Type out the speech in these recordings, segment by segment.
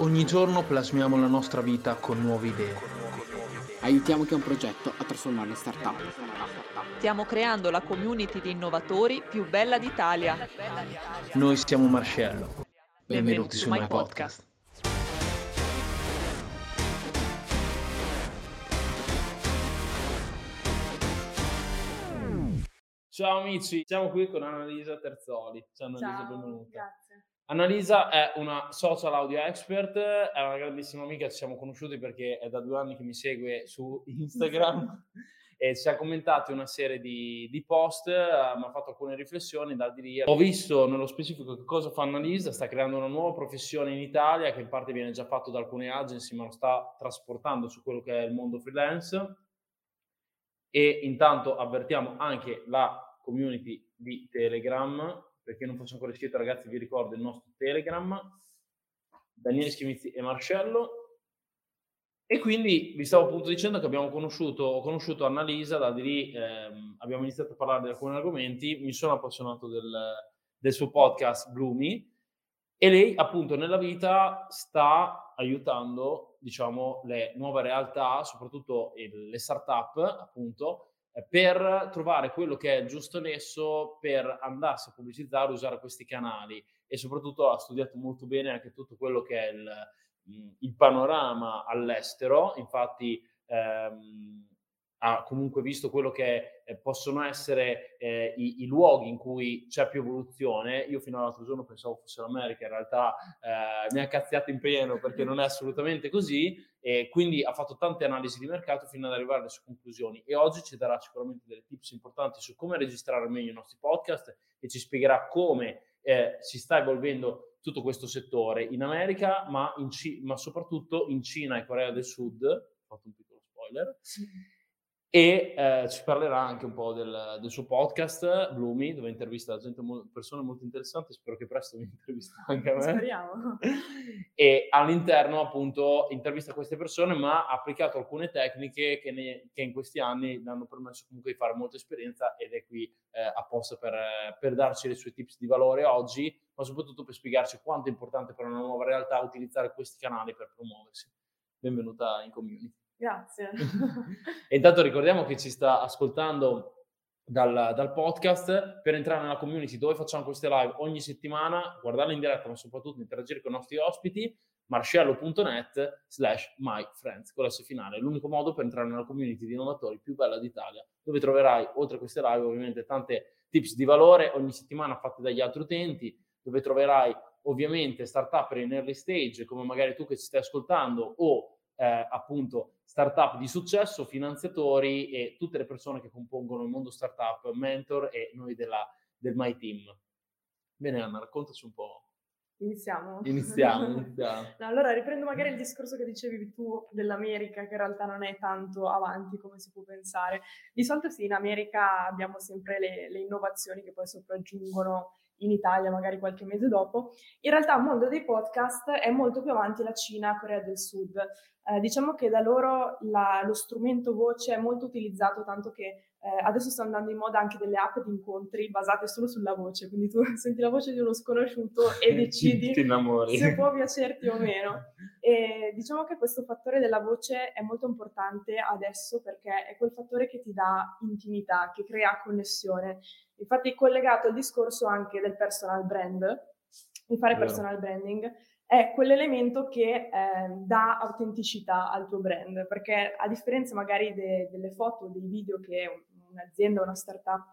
Ogni giorno plasmiamo la nostra vita con nuove idee. Aiutiamo chi ha un progetto a trasformarlo in startup. Stiamo creando la community di innovatori più bella d'Italia. Noi siamo Marcello. Benvenuti, Benvenuti su My Podcast. Ciao amici, siamo qui con Annalisa Terzoli. Ciao Annalisa, Ciao, benvenuta. grazie. Annalisa è una social audio expert, è una grandissima amica, ci siamo conosciuti perché è da due anni che mi segue su Instagram e ci ha commentato una serie di, di post, eh, mi ha fatto alcune riflessioni da dire. Ho visto nello specifico che cosa fa Annalisa, sta creando una nuova professione in Italia che in parte viene già fatto da alcune agency ma lo sta trasportando su quello che è il mondo freelance e intanto avvertiamo anche la community di Telegram, perché non fosse ancora iscritto ragazzi vi ricordo il nostro Telegram, Daniele Schimizzi e Marcello. E quindi vi stavo appunto dicendo che abbiamo conosciuto, ho conosciuto Annalisa, da di lì ehm, abbiamo iniziato a parlare di alcuni argomenti, mi sono appassionato del, del suo podcast Bloomy e lei appunto nella vita sta aiutando diciamo le nuove realtà, soprattutto le start-up appunto, per trovare quello che è il giusto nesso per andarsi a pubblicizzare, usare questi canali. E soprattutto ha studiato molto bene anche tutto quello che è il, il panorama all'estero, infatti ehm, ha comunque visto quello che eh, possono essere eh, i, i luoghi in cui c'è più evoluzione. Io fino all'altro giorno pensavo fosse l'America, in realtà eh, mi ha cazziato in pieno perché non è assolutamente così e quindi ha fatto tante analisi di mercato fino ad arrivare alle sue conclusioni e oggi ci darà sicuramente delle tips importanti su come registrare meglio i nostri podcast e ci spiegherà come eh, si sta evolvendo tutto questo settore in America, ma, in Ci- ma soprattutto in Cina e Corea del Sud. Ho fatto un piccolo spoiler. E eh, ci parlerà anche un po' del, del suo podcast, Bloomy, dove intervista gente, persone molto interessanti. Spero che presto mi intervista anche a me. Speriamo. E all'interno, appunto, intervista queste persone, ma ha applicato alcune tecniche che, ne- che in questi anni le hanno permesso comunque di fare molta esperienza ed è qui eh, apposta per, per darci le sue tips di valore oggi, ma soprattutto per spiegarci quanto è importante per una nuova realtà utilizzare questi canali per promuoversi. Benvenuta in community. Grazie. E intanto ricordiamo che ci sta ascoltando dal, dal podcast per entrare nella community dove facciamo queste live ogni settimana, guardarle in diretta, ma soprattutto interagire con i nostri ospiti, marcello.net slash myfriends, con la finale. L'unico modo per entrare nella community di innovatori più bella d'Italia, dove troverai, oltre a queste live, ovviamente tante tips di valore ogni settimana fatte dagli altri utenti, dove troverai ovviamente startup in early stage, come magari tu che ci stai ascoltando, o eh, appunto startup di successo, finanziatori e tutte le persone che compongono il mondo startup, mentor e noi della, del My Team. Bene Anna, raccontaci un po'. Iniziamo? Iniziamo, iniziamo. No, allora riprendo magari il discorso che dicevi tu dell'America, che in realtà non è tanto avanti come si può pensare. Di solito sì, in America abbiamo sempre le, le innovazioni che poi sopraggiungono in Italia magari qualche mese dopo. In realtà il mondo dei podcast è molto più avanti la Cina, Corea del Sud. Eh, diciamo che da loro la- lo strumento voce è molto utilizzato, tanto che eh, adesso stanno andando in moda anche delle app di incontri basate solo sulla voce, quindi tu senti la voce di uno sconosciuto e decidi se può piacerti o meno. E diciamo che questo fattore della voce è molto importante adesso perché è quel fattore che ti dà intimità, che crea connessione. Infatti, collegato al discorso anche del personal brand, di fare personal branding, è quell'elemento che eh, dà autenticità al tuo brand, perché a differenza magari de- delle foto, dei video che un- un'azienda o una startup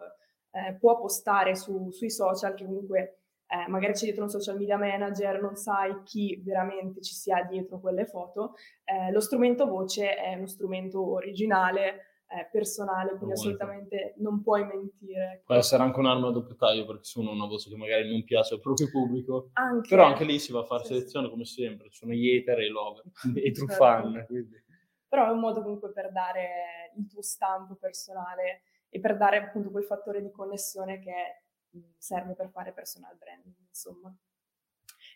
eh, può postare su- sui social, che comunque eh, magari c'è dietro un social media manager, non sai chi veramente ci sia dietro quelle foto, eh, lo strumento voce è uno strumento originale, eh, personale, quindi Molto. assolutamente non puoi mentire. Può essere anche un'arma a doppio taglio perché ha una voce che magari non piace al proprio pubblico, Anche, però anche lì si va a fare Sì, selezione come sempre, ci sono gli hater e i lover, e i true Certo. fan. Quindi. però è un modo comunque per dare il tuo stampo personale e per dare appunto quel fattore di connessione che serve per fare personal branding, insomma.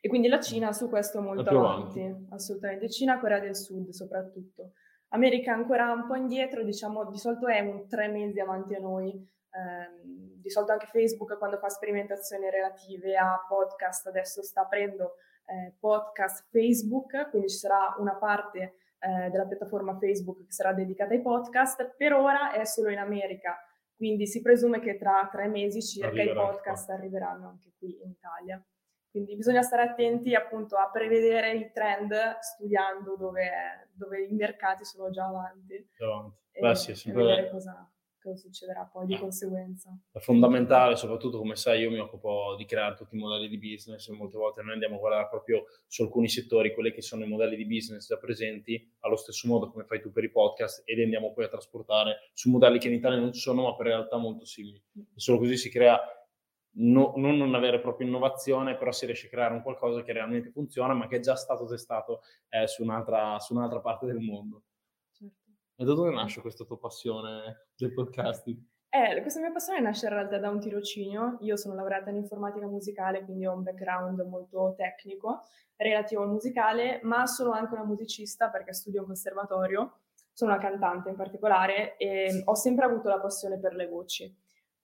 E quindi la Cina su questo è molto più avanti, assolutamente. Cina, Corea del Sud soprattutto. America ancora un po' indietro, diciamo, di solito è un tre mesi avanti a noi. Ehm, di solito anche Facebook quando fa sperimentazioni relative a podcast adesso sta aprendo eh, podcast Facebook, quindi ci sarà una parte eh, della piattaforma Facebook che sarà dedicata ai podcast. Per ora è solo in America, quindi si presume che tra tre mesi circa Arriverà i podcast qua. arriveranno anche qui in Italia. Quindi bisogna stare attenti appunto a prevedere il trend studiando dove, dove i mercati sono già avanti. avanti. Beh, sì, sempre... vedere cosa, cosa succederà poi di conseguenza. È fondamentale, soprattutto come sai, io mi occupo di creare tutti i modelli di business e molte volte noi andiamo a guardare proprio su alcuni settori, quelli che sono i modelli di business già presenti, allo stesso modo come fai tu per i podcast, e li andiamo poi a trasportare su modelli che in Italia non ci sono, ma per realtà molto simili. E solo così si crea no, non non avere proprio innovazione, però si riesce a creare un qualcosa che realmente funziona, ma che è già stato testato eh, su, un'altra, su un'altra parte del mondo. Certo. E da dove nasce questa tua passione del podcasting? Eh, questa mia passione nasce in realtà da un tirocinio. Io sono laureata in informatica musicale, quindi ho un background molto tecnico relativo al musicale, ma sono anche una musicista perché studio in conservatorio, sono una cantante in particolare e ho sempre avuto la passione per le voci,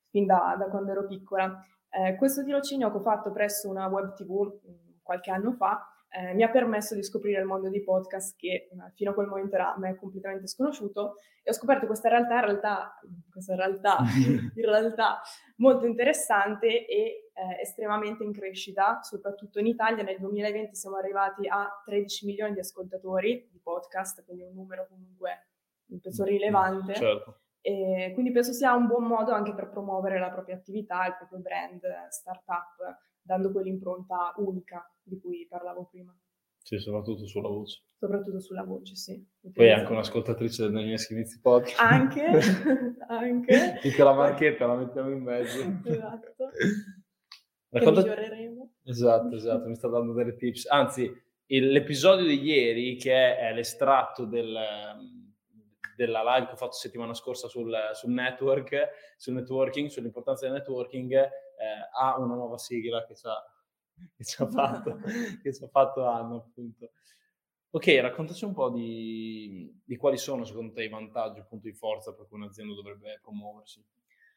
fin da, da quando ero piccola. Eh, questo tirocinio che ho fatto presso una web tv mm, qualche anno fa eh, mi ha permesso di scoprire il mondo dei podcast che eh, fino a quel momento era a me completamente sconosciuto e ho scoperto questa realtà, in realtà, questa realtà, in realtà molto interessante e eh, estremamente in crescita, soprattutto in Italia. Nel 2020 siamo arrivati a 13 milioni di ascoltatori di podcast, quindi un numero comunque penso mm, rilevante. Certo. E quindi penso sia un buon modo anche per promuovere la propria attività, il proprio brand, startup, dando quell'impronta unica di cui parlavo prima. Sì, soprattutto sulla voce. Soprattutto sulla voce, sì. Poi è anche un'ascoltatrice dei miei schinizi podcast. Anche, anche. Dico la marchetta, la mettiamo in mezzo. Esatto. Racconta... miglioreremo. Esatto, esatto, mi sta dando delle tips. Anzi, l'episodio di ieri, che è l'estratto del della live che ho fatto settimana scorsa sul, sul network, sul networking, sull'importanza del networking, eh, ha una nuova sigla che ci ha, che ci ha fatto, che ci ha fatto Anno, appunto. Ok, raccontaci un po' di, di, quali sono secondo te i vantaggi, il punto di forza per cui un'azienda dovrebbe promuoversi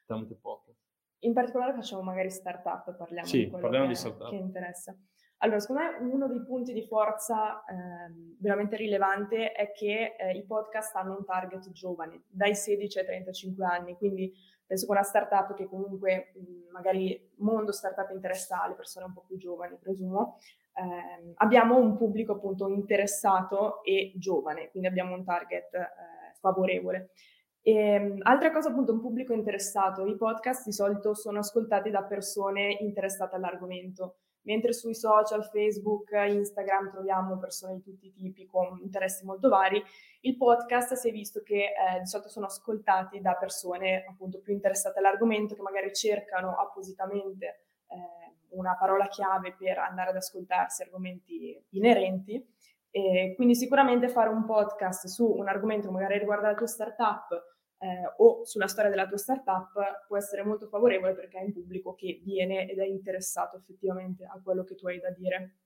tramite podcast. In particolare facciamo magari startup, parliamo sì, di quello parliamo che, di startup. che interessa. Allora, secondo me uno dei punti di forza eh, veramente rilevante è che eh, i podcast hanno un target giovane, dai 16 ai 35 anni, quindi penso che una startup che comunque mh, magari mondo startup interessa alle persone un po' più giovani, presumo, eh, abbiamo un pubblico appunto interessato e giovane, quindi abbiamo un target eh, favorevole. E, ehm, altra cosa, appunto, un pubblico interessato. I podcast di solito sono ascoltati da persone interessate all'argomento mentre sui social, Facebook, Instagram troviamo persone di tutti i tipi con interessi molto vari, il podcast si è visto che eh, di solito sono ascoltati da persone appunto più interessate all'argomento che magari cercano appositamente eh, una parola chiave per andare ad ascoltarsi argomenti inerenti. E quindi sicuramente fare un podcast su un argomento magari riguarda la tua startup eh, o sulla storia della tua startup può essere molto favorevole perché hai un pubblico che viene ed è interessato effettivamente a quello che tu hai da dire.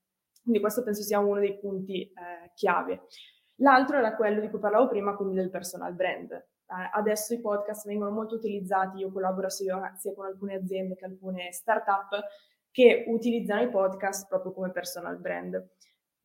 Quindi questo penso sia uno dei punti eh, chiave. L'altro era quello di cui parlavo prima, quindi del personal brand. Eh, adesso i podcast vengono molto utilizzati, io collaboro sia, sia con alcune aziende che alcune startup che utilizzano i podcast proprio come personal brand.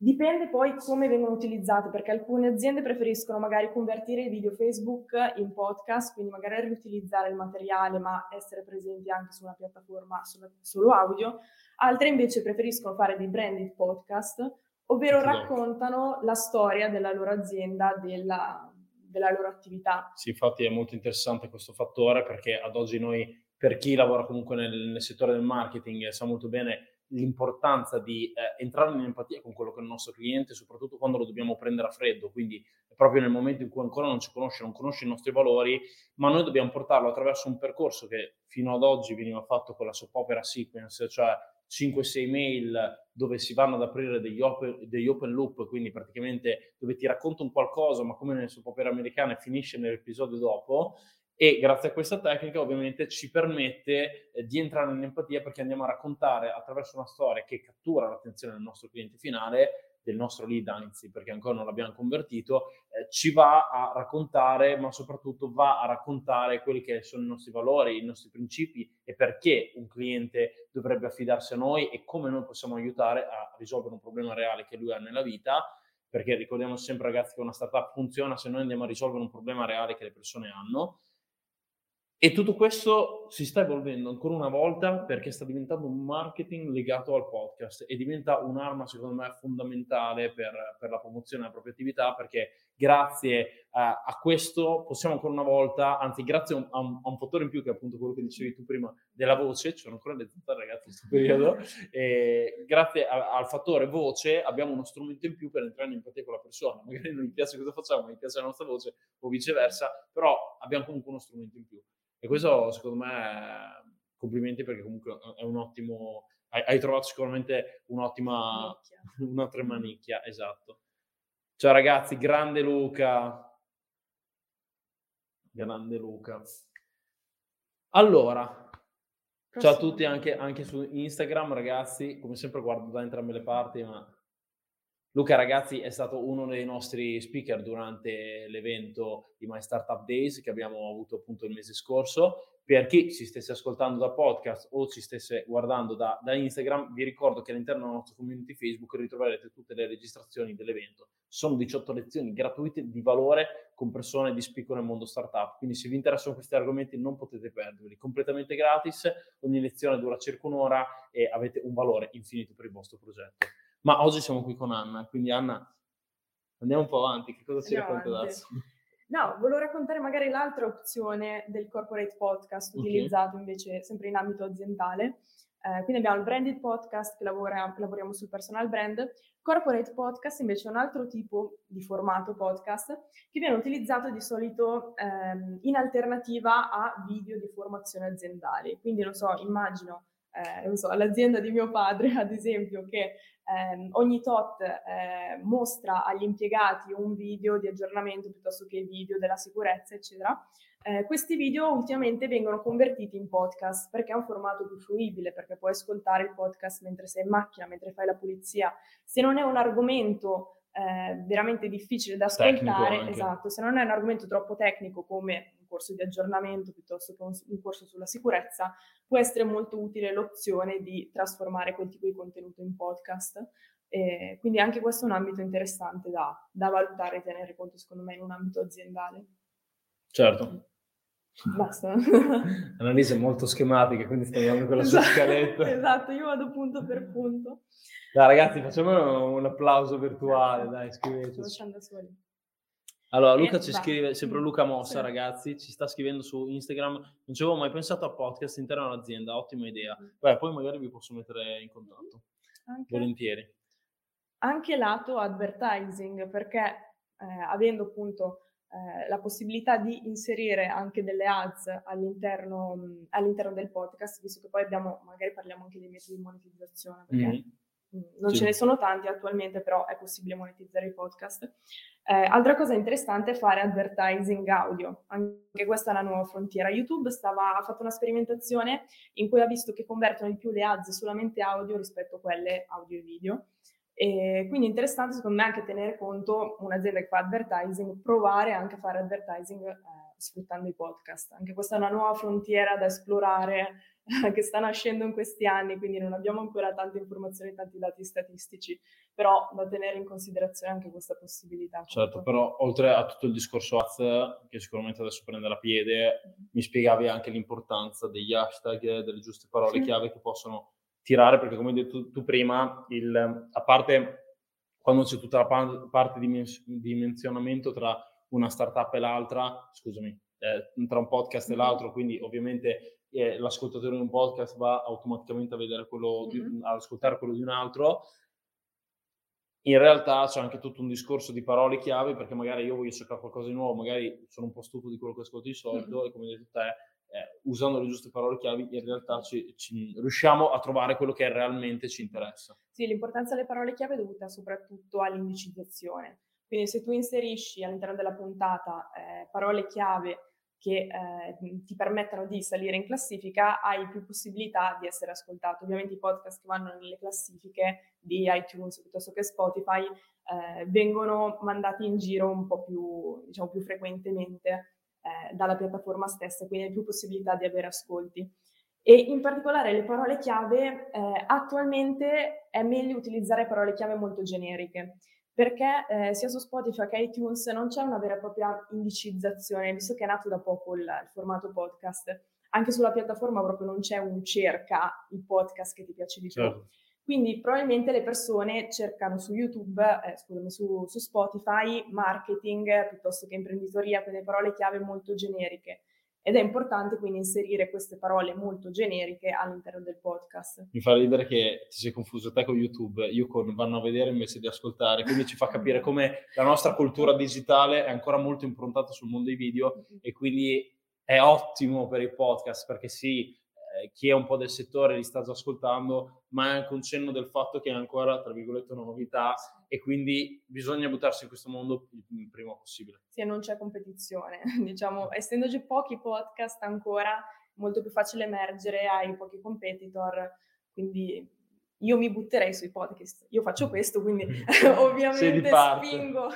Dipende poi come vengono utilizzati, perché alcune aziende preferiscono magari convertire i video Facebook in podcast, quindi magari riutilizzare il materiale ma essere presenti anche su una piattaforma solo audio, altre invece preferiscono fare dei branded podcast, ovvero esatto. raccontano la storia della loro azienda, della, della loro attività. Sì, infatti è molto interessante questo fattore perché ad oggi noi, per chi lavora comunque nel, nel settore del marketing, sa molto bene l'importanza di eh, entrare in empatia con quello che è il nostro cliente, soprattutto quando lo dobbiamo prendere a freddo, quindi proprio nel momento in cui ancora non ci conosce, non conosce i nostri valori, ma noi dobbiamo portarlo attraverso un percorso che fino ad oggi veniva fatto con la soap opera sequence, cioè 5-6 mail dove si vanno ad aprire degli open, degli open, loop, quindi praticamente dove ti racconto un qualcosa, ma come nelle soap opere americane finisce nell'episodio dopo, e grazie a questa tecnica ovviamente ci permette eh, di entrare in empatia perché andiamo a raccontare attraverso una storia che cattura l'attenzione del nostro cliente finale del nostro lead, anzi perché ancora non l'abbiamo convertito, eh, ci va a raccontare, ma soprattutto va a raccontare quelli che sono i nostri valori, i nostri principi e perché un cliente dovrebbe affidarsi a noi e come noi possiamo aiutare a risolvere un problema reale che lui ha nella vita. Perché ricordiamo sempre ragazzi che una startup funziona se noi andiamo a risolvere un problema reale che le persone hanno e tutto questo si sta evolvendo ancora una volta perché sta diventando un marketing legato al podcast e diventa un'arma, secondo me, fondamentale per, per la promozione della propria attività perché grazie a, a, questo possiamo ancora una volta, anzi grazie a un, a, un, a fattore in più che è appunto quello che dicevi tu prima della voce, ci sono ancora le zanzare ragazzi in questo periodo, e grazie al fattore voce abbiamo uno strumento in più per entrare in empatia con la persona. Magari non gli piace cosa facciamo, ma gli piace la nostra voce o viceversa, però abbiamo comunque uno strumento in più. E questo secondo me, complimenti perché comunque è un ottimo, hai, hai trovato sicuramente un'ottima, un'ottima nicchia, esatto. Ciao ragazzi, grande Luca. Grande Luca. Allora, Prossimo. ciao a tutti anche, anche, su Instagram, ragazzi. Come sempre guardo da entrambe le parti, ma Luca, ragazzi, è stato uno dei nostri speaker durante l'evento di My Startup Days che abbiamo avuto appunto il mese scorso. Per chi ci stesse ascoltando da podcast o ci stesse guardando da, da Instagram, vi ricordo che all'interno della nostra community Facebook ritroverete tutte le registrazioni dell'evento. Sono 18 lezioni gratuite di valore con persone di spicco nel mondo startup. Quindi se vi interessano questi argomenti non potete perderli. Completamente gratis, ogni lezione dura circa un'ora e avete un valore infinito per il vostro progetto. Ma oggi siamo qui con Anna, quindi Anna, andiamo un po' avanti, che cosa ci racconti adesso? No, volevo raccontare magari l'altra opzione del corporate podcast okay. utilizzato invece sempre in ambito aziendale. Eh, quindi abbiamo il branded podcast che lavora, lavoriamo sul personal brand, corporate podcast invece è un altro tipo di formato podcast che viene utilizzato di solito ehm, in alternativa a video di formazione aziendale. Quindi non so, immagino eh, non so, l'azienda di mio padre, ad esempio, che eh, ogni tot eh, mostra agli impiegati un video di aggiornamento piuttosto che video della sicurezza, eccetera. Eh, questi video ultimamente vengono convertiti in podcast perché è un formato più fruibile, perché puoi ascoltare il podcast mentre sei in macchina, mentre fai la pulizia. Se non è un argomento eh, veramente difficile da ascoltare, esatto, se non è un argomento troppo tecnico come corso di aggiornamento piuttosto che un, un, corso sulla sicurezza, può essere molto utile l'opzione di trasformare quel tipo di contenuto in podcast. E quindi anche questo è un ambito interessante da, da valutare e tenere conto, secondo me, in un ambito aziendale. Certo. Basta. Analisi molto schematica, quindi stai dando quella esatto, sua scaletta. Esatto, io vado punto per punto. Dai ragazzi, facciamo un applauso virtuale, dai, scriveteci. Allora, Luca eh, ci va. scrive, sempre Luca Mossa, ragazzi, ci sta scrivendo su Instagram. Non ci avevo mai pensato a podcast interno all'azienda, ottima idea. Mm. Beh, poi magari vi posso mettere in contatto. Anche, Volentieri. Anche lato advertising, perché eh, avendo appunto eh, la possibilità di inserire anche delle ads all'interno, mh, all'interno, del podcast, visto che poi abbiamo, magari parliamo anche dei metodi di monetizzazione, perché mm non sì. ce ne sono tanti attualmente, però è possibile monetizzare i podcast. Eh, altra cosa interessante è fare advertising audio, anche questa è una nuova frontiera. YouTube stava, ha fatto una sperimentazione in cui ha visto che convertono di più le ads solamente audio rispetto a quelle audio e video. E quindi è interessante secondo me anche tenere conto un'azienda che fa advertising, provare anche a fare advertising eh, sfruttando i podcast. Anche questa è una nuova frontiera da esplorare che sta nascendo in questi anni, quindi non abbiamo ancora tante informazioni, tanti dati statistici, però da tenere in considerazione anche questa possibilità. Certo, però oltre a tutto il discorso ads, che sicuramente adesso prende la piede, mm-hmm. mi spiegavi anche l'importanza degli hashtag, delle giuste parole chiave che possono tirare, perché come hai detto tu prima, il, a parte quando c'è tutta la parte di dimensionamento tra una startup e l'altra, scusami, eh, tra un podcast e mm-hmm. l'altro, quindi ovviamente eh, l'ascoltatore di un podcast va automaticamente a vedere quello di, mm-hmm. ad ascoltare quello di un altro. In realtà c'è anche tutto un discorso di parole chiave perché magari io voglio cercare qualcosa di nuovo, magari sono un po' stufo di quello che ascolto di solito mm-hmm. e come hai detto te, eh, usando le giuste parole chiave in realtà ci, ci, riusciamo a trovare quello che realmente ci interessa. Sì, l'importanza delle parole chiave è dovuta soprattutto all'indicizzazione. Quindi se tu inserisci all'interno della puntata eh, parole chiave che eh, ti permettano di salire in classifica, hai più possibilità di essere ascoltato. Ovviamente i podcast che vanno nelle classifiche di iTunes piuttosto che Spotify eh, vengono mandati in giro un po' più, diciamo, più frequentemente eh, dalla piattaforma stessa, quindi hai più possibilità di avere ascolti. E in particolare le parole chiave, eh, attualmente è meglio utilizzare parole chiave molto generiche perché eh, sia su Spotify che iTunes non c'è una vera e propria indicizzazione, visto che è nato da poco il, il, formato podcast. Anche sulla piattaforma proprio non c'è un cerca il podcast che ti piace di certo. più. Quindi probabilmente le persone cercano su YouTube, eh, scusami, su, su Spotify marketing piuttosto che imprenditoria, quelle parole chiave molto generiche ed è importante quindi inserire queste parole molto generiche all'interno del podcast. Mi fa ridere che ti sei confuso te con YouTube, io con vanno a vedere invece di ascoltare, quindi ci fa capire come la nostra cultura digitale è ancora molto improntata sul mondo dei video mm-hmm. e quindi è ottimo per i podcast perché sì, eh, chi è un po' del settore li sta già ascoltando, ma è anche un cenno del fatto che è ancora, tra virgolette, una novità e quindi bisogna buttarsi in questo mondo il prima possibile. Sì, non c'è competizione, diciamo, essendoci pochi podcast ancora, molto più facile emergere ai pochi competitor, quindi io mi butterei sui podcast. Io faccio mm. questo, quindi ovviamente spingo,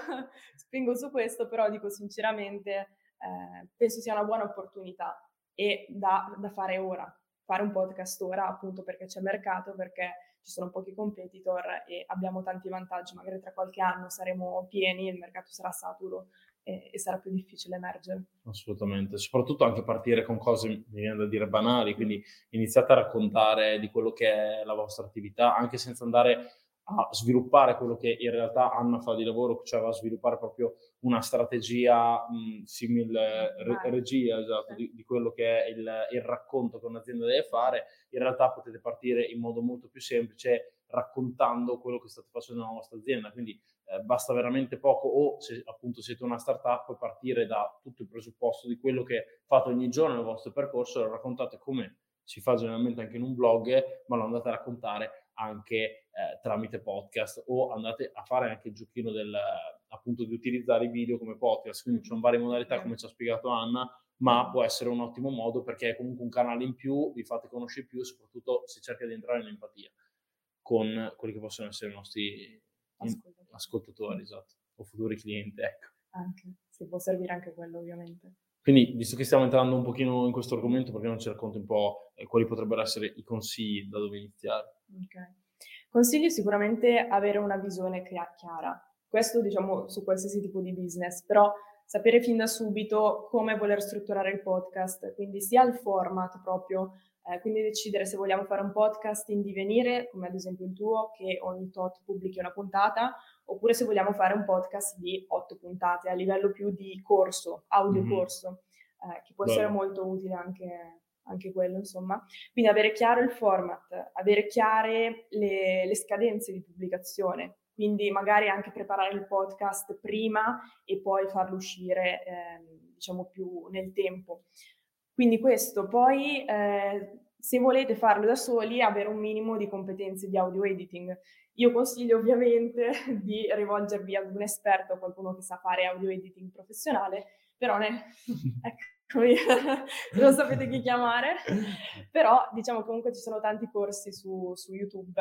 spingo, su questo, però dico sinceramente, eh, penso sia una buona opportunità e da, da fare ora fare un podcast ora appunto perché c'è mercato, perché ci sono pochi competitor e abbiamo tanti vantaggi, magari tra qualche anno saremo pieni, il mercato sarà saturo e, e sarà più difficile emergere. Assolutamente, soprattutto anche partire con cose, mi viene da dire, banali, quindi iniziate a raccontare di quello che è la vostra attività, anche senza andare a sviluppare quello che in realtà Anna fa di lavoro, cioè a sviluppare proprio una strategia mh, simile re, regia esatto, di, di, quello che è il, il, racconto che un'azienda deve fare, in realtà potete partire in modo molto più semplice raccontando quello che state facendo nella vostra azienda, quindi eh, basta veramente poco o se appunto siete una startup partire da tutto il presupposto di quello che fate ogni giorno nel vostro percorso e lo raccontate come si fa generalmente anche in un blog, ma lo andate a raccontare anche eh, tramite podcast o andate a fare anche il giochino del, appunto di utilizzare i video come podcast, quindi ci sono varie modalità come ci ha spiegato Anna, ma può essere un ottimo modo perché è comunque un canale in più, vi fate conoscere più, soprattutto se cerca di entrare in empatia con quelli che possono essere i nostri ascoltatori, ascoltatori esatto, o futuri clienti, ecco. Anche, si può servire anche quello ovviamente. Quindi, visto che stiamo entrando un pochino in questo argomento, perché non ci racconti un po' eh, quali potrebbero essere i consigli da dove iniziare? Ok. Consiglio sicuramente avere una visione chiara. Questo diciamo su qualsiasi tipo di business, però sapere fin da subito come voler strutturare il podcast, quindi sia il format proprio, eh, quindi decidere se vogliamo fare un podcast in divenire, come ad esempio il tuo, che ogni tot pubblichi una puntata, oppure se vogliamo fare un podcast di otto puntate a livello più di corso, audio mm-hmm. corso, eh, che può Bello. essere molto utile anche anche quello insomma. Quindi avere chiaro il format, avere chiare le, le scadenze di pubblicazione, quindi magari anche preparare il podcast prima e poi farlo uscire eh, diciamo più nel tempo. Quindi questo, poi eh, se volete farlo da soli, avere un minimo di competenze di audio editing. Io consiglio ovviamente di rivolgervi ad un esperto, qualcuno che sa fare audio editing professionale, però ne... ecco, non sapete chi chiamare, però diciamo comunque ci sono tanti corsi su, su YouTube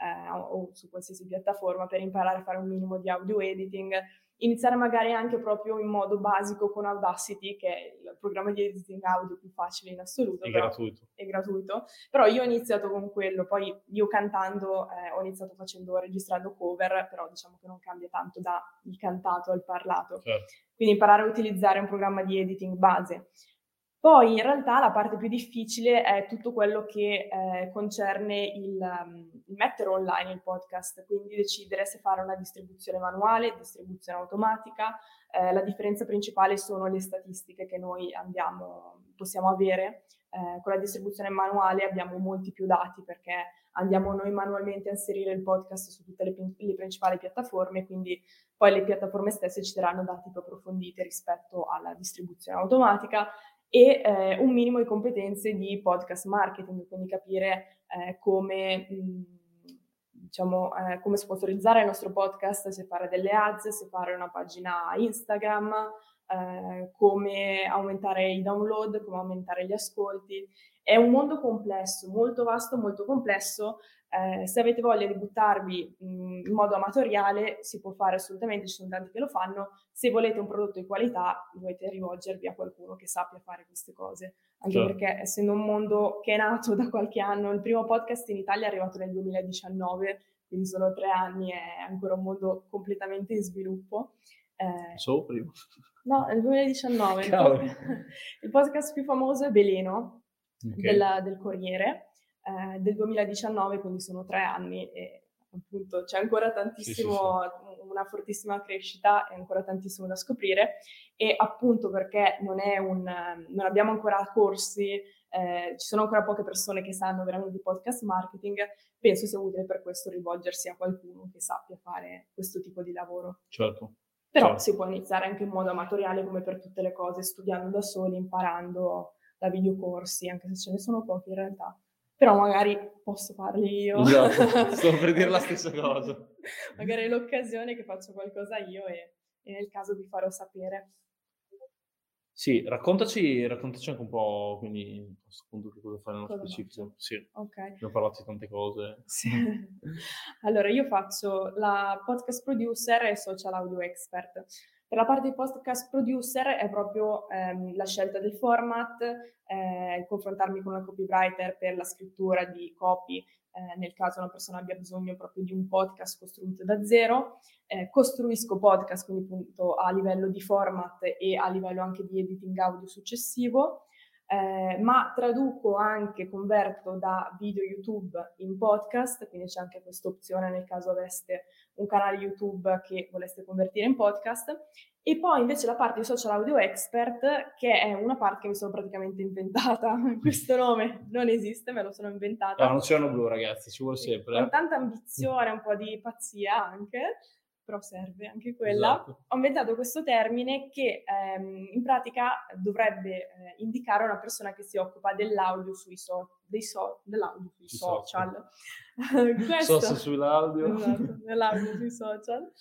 eh, o su qualsiasi piattaforma per imparare a fare un minimo di audio editing, iniziare magari anche proprio in modo basico con Audacity, che è il programma di editing audio più facile in assoluto. È gratuito. È gratuito, però io ho iniziato con quello, poi io cantando eh, ho iniziato facendo, registrando cover, però diciamo che non cambia tanto dal cantato al parlato. Certo. Quindi imparare a utilizzare un programma di editing base. Poi in realtà la parte più difficile è tutto quello che eh, concerne il, um, mettere online il podcast, quindi decidere se fare una distribuzione manuale, distribuzione automatica. Eh, la differenza principale sono le statistiche che noi andiamo, possiamo avere. Eh, con la distribuzione manuale abbiamo molti più dati perché andiamo noi manualmente a inserire il podcast su tutte le, le principali piattaforme, quindi poi le piattaforme stesse ci daranno dati più approfonditi rispetto alla distribuzione automatica e eh, un minimo di competenze di podcast marketing, quindi capire eh, come, mh, diciamo, eh, come sponsorizzare il nostro podcast, se fare delle ads, se fare una pagina Instagram, eh, come aumentare i download, come aumentare gli ascolti. È un mondo complesso, molto vasto, molto complesso. Eh, se avete voglia di buttarvi mh, in modo amatoriale, si può fare assolutamente, ci sono tanti che lo fanno. Se volete un prodotto di qualità, dovete rivolgervi a qualcuno che sappia fare queste cose. Anche certo. perché, essendo un mondo che è nato da qualche anno, il primo podcast in Italia è arrivato nel 2019, quindi sono tre anni, è ancora un mondo completamente in sviluppo. Eh, Solo prima. No, nel 2019. Il, il, podcast più famoso è Veleno okay. della, del Corriere eh, del 2019, quindi sono tre anni e appunto c'è ancora tantissimo, sì, sì, sì. una fortissima crescita e ancora tantissimo da scoprire e appunto perché non, un, non abbiamo ancora corsi, eh, ci sono ancora poche persone che sanno veramente di podcast marketing, penso sia utile per questo rivolgersi a qualcuno che sappia fare questo tipo di lavoro. Certo. Però certo. si può iniziare anche in modo amatoriale come per tutte le cose, studiando da soli, imparando da videocorsi, anche se ce ne sono pochi in realtà. Però magari posso farli io. Esatto, sto per dire la stessa cosa. magari è l'occasione che faccio qualcosa io e, e nel caso vi farò sapere. Sì, raccontaci, raccontaci anche un po', quindi a questo punto che cosa fai nello cosa specifico. Sì, ok. abbiamo parlato di tante cose. Sì. allora, io faccio la podcast producer e social audio expert. Per la parte di podcast producer è proprio ehm, la scelta del format, eh, confrontarmi con una copywriter per la scrittura di copy, eh, nel caso una persona abbia bisogno proprio di un podcast costruito da zero, eh, costruisco podcast, quindi appunto a livello di format e a livello anche di editing audio successivo, eh, ma traduco anche, converto da video YouTube in podcast, quindi c'è anche questa opzione nel caso aveste un canale YouTube che voleste convertire in podcast. E poi invece la parte di social audio expert, che è una parte che mi sono praticamente inventata. Questo nome non esiste, me lo sono inventata. No, non c'è blu, ragazzi, ci vuole sempre. Con tanta ambizione, un po' di pazzia anche però serve anche quella, esatto. ho inventato questo termine che ehm, in pratica dovrebbe eh, indicare una persona che si occupa dell'audio sui, so- so- dell'audio sui social. Questo, Sosso sull'audio. Esatto, dell'audio sui social.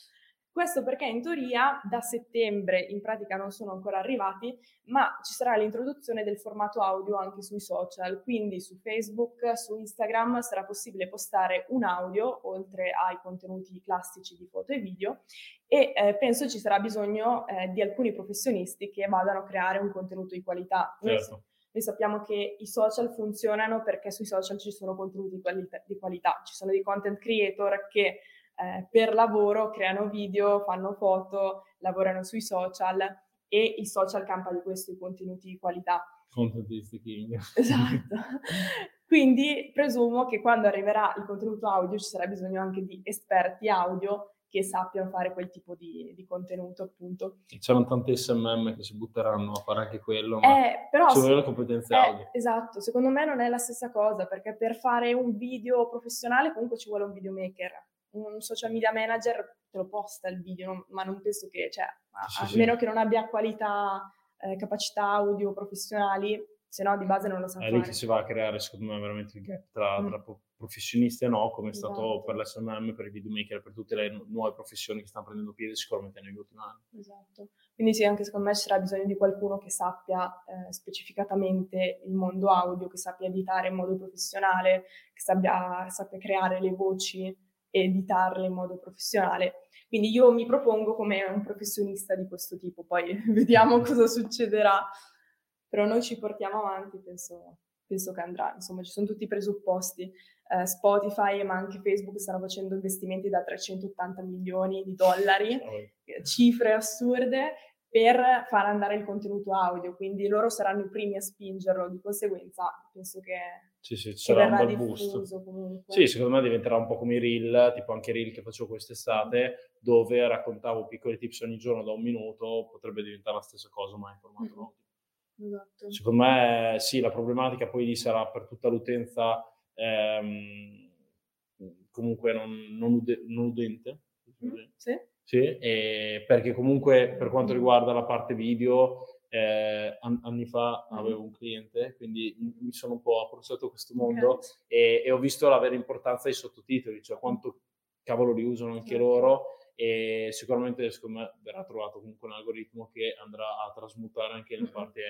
Questo perché in teoria da settembre in pratica non sono ancora arrivati, ma ci sarà l'introduzione del formato audio anche sui social, quindi su Facebook, su Instagram sarà possibile postare un audio oltre ai contenuti classici di foto e video e eh, penso ci sarà bisogno eh, di alcuni professionisti che vadano a creare un contenuto di qualità. Certo. Noi, sappiamo che i social funzionano perché sui social ci sono contenuti di qualità, ci sono dei content creator che eh, per lavoro creano video, fanno foto, lavorano sui social e i social campa di questo i contenuti di qualità. Content king. Esatto. Quindi presumo che quando arriverà il contenuto audio ci sarà bisogno anche di esperti audio che sappiano fare quel tipo di, di contenuto, appunto. C'erano tante SMM che si butteranno a fare anche quello, ma eh, però ci vogliono competenze eh, audio. Esatto, secondo me non è la stessa cosa, perché per fare un video professionale comunque ci vuole un videomaker un social media manager te lo posta il video, ma non penso che, cioè, sì, a sì. meno che non abbia qualità, eh, capacità audio professionali, se no di base non lo sa è lì che si va a creare, secondo me, veramente il gap tra, mm. tra professionisti e no, come è esatto. stato per l'SMM, per i videomaker, per tutte le nu- nuove professioni che stanno prendendo piede sicuramente negli ultimi anni. Esatto. Quindi sì, anche secondo me ci sarà bisogno di qualcuno che sappia eh, specificatamente il mondo audio, che sappia editare in modo professionale, che sappia, sappia creare le voci editarle in modo professionale. Quindi io mi propongo come un professionista di questo tipo, poi vediamo cosa succederà. Però noi ci portiamo avanti, penso, penso che andrà. Insomma, ci sono tutti i presupposti. Eh, Spotify, ma anche Facebook stanno facendo investimenti da 380 milioni di dollari, cifre assurde, per far andare il contenuto audio. Quindi loro saranno i primi a spingerlo. Di conseguenza, penso che sì, sì, ci sarà un bel boost. Comunque. Sì, secondo me diventerà un po' come i reel, tipo anche i reel che facevo quest'estate, dove raccontavo piccoli tips ogni giorno da un minuto, potrebbe diventare la stessa cosa, ma in formato mm-hmm. Esatto. Secondo me sì, la problematica poi lì sarà per tutta l'utenza ehm, comunque non, non, ude- non udente. Mm, sì. Sì, perché comunque per quanto riguarda la parte video eh, an- anni fa avevo un cliente, quindi mi sono un po' approcciato a questo mondo e, e, ho visto la vera importanza dei sottotitoli, cioè quanto cavolo li usano anche loro e sicuramente secondo me verrà trovato comunque un algoritmo che andrà a trasmutare anche in parte,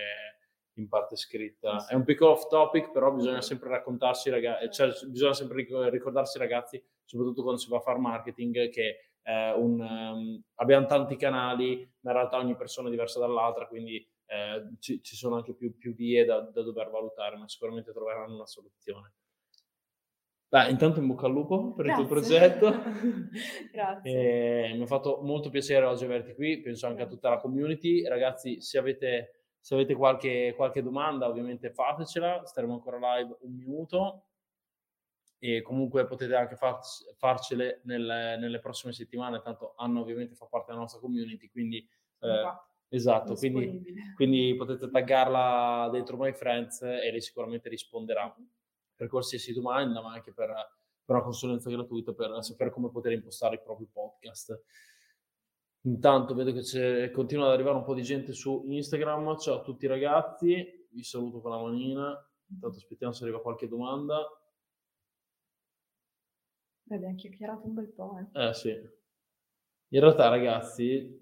in parte scritta. È un piccolo off topic, però bisogna sempre raccontarsi, ragazzi, cioè bisogna sempre ricordarsi ragazzi, soprattutto quando si va a fare marketing, che eh, un, um, abbiamo tanti canali, ma in realtà ogni persona è diversa dall'altra, quindi eh, ci, ci, sono anche più, più vie da, da, dover valutare, ma sicuramente troveranno una soluzione. Beh, intanto in bocca al lupo per Grazie. il tuo progetto. Grazie. E mi ha fatto molto piacere oggi averti qui, penso anche a tutta la community. Ragazzi, se avete, se avete qualche, qualche domanda, ovviamente fatecela, staremo ancora live un minuto e comunque potete anche far, farcele nel, nelle prossime settimane, tanto Anna ovviamente fa parte della nostra community, quindi eh, esatto, quindi, quindi, potete taggarla dentro My Friends e lei sicuramente risponderà per qualsiasi domanda, ma anche per, per una consulenza gratuita per sapere come poter impostare i propri podcast. Intanto vedo che continua ad arrivare un po' di gente su Instagram. Ciao a tutti ragazzi, vi saluto con la manina. Intanto aspettiamo se arriva qualche domanda. Beh, abbiamo chiacchierato un bel po'. Eh. eh sì. In realtà ragazzi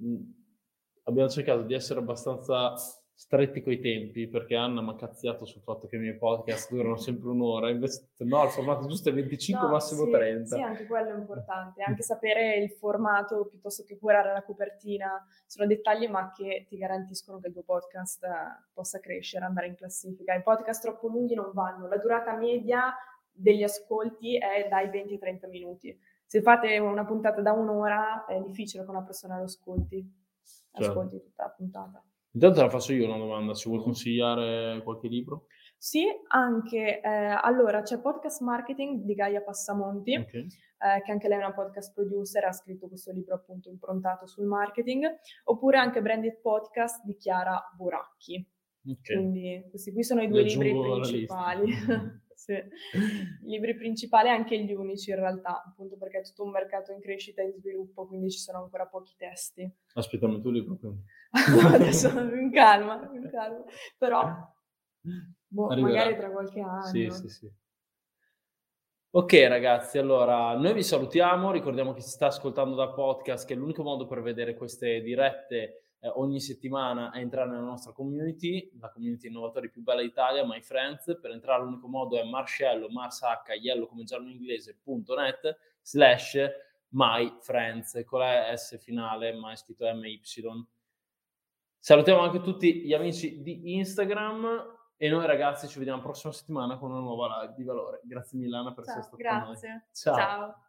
abbiamo cercato di essere abbastanza stretti coi tempi perché Anna mi ha cazziato sul fatto che i miei podcast durano sempre un'ora, invece no, il formato giusto è 25, no, massimo sì, 30. Sì, anche quello è importante, anche sapere il formato piuttosto che curare la copertina, sono dettagli ma che ti garantiscono che il tuo podcast possa crescere, andare in classifica. I podcast troppo lunghi non vanno, la durata media degli ascolti è dai 20 ai 30 minuti. Se fate una puntata da un'ora è difficile che una persona lo ascolti, certo. ascolti tutta la puntata. Intanto la faccio io una domanda, ci vuoi consigliare qualche libro? Sì, anche, eh, allora c'è Podcast Marketing di Gaia Passamonti, okay. eh, che anche lei è una podcast producer, ha scritto questo libro appunto improntato sul marketing, oppure anche Branded Podcast di Chiara Boracchi. Okay. Quindi questi qui sono i due libri principali. sì. I libri principali anche gli unici in realtà, appunto perché è tutto un mercato in crescita e in sviluppo, quindi ci sono ancora pochi testi. Aspettami tu libro quindi. Adesso in calma, in calma. Però boh, magari tra qualche anno. Sì, sì, sì. Ok ragazzi, allora noi vi salutiamo, ricordiamo che si sta ascoltando da podcast, che è l'unico modo per vedere queste dirette eh, ogni settimana è entrare nella nostra community, la community innovatori più bella d'Italia, My Friends. Per entrare l'unico modo è marscello, mars h, yellow come giallo in inglese.net slash my friends con la S finale, ma è scritto MY. Salutiamo anche tutti gli amici di Instagram e noi ragazzi ci vediamo la prossima settimana con una nuova live di valore. Grazie mille Anna per Ciao, essere stata con noi. Ciao. Ciao.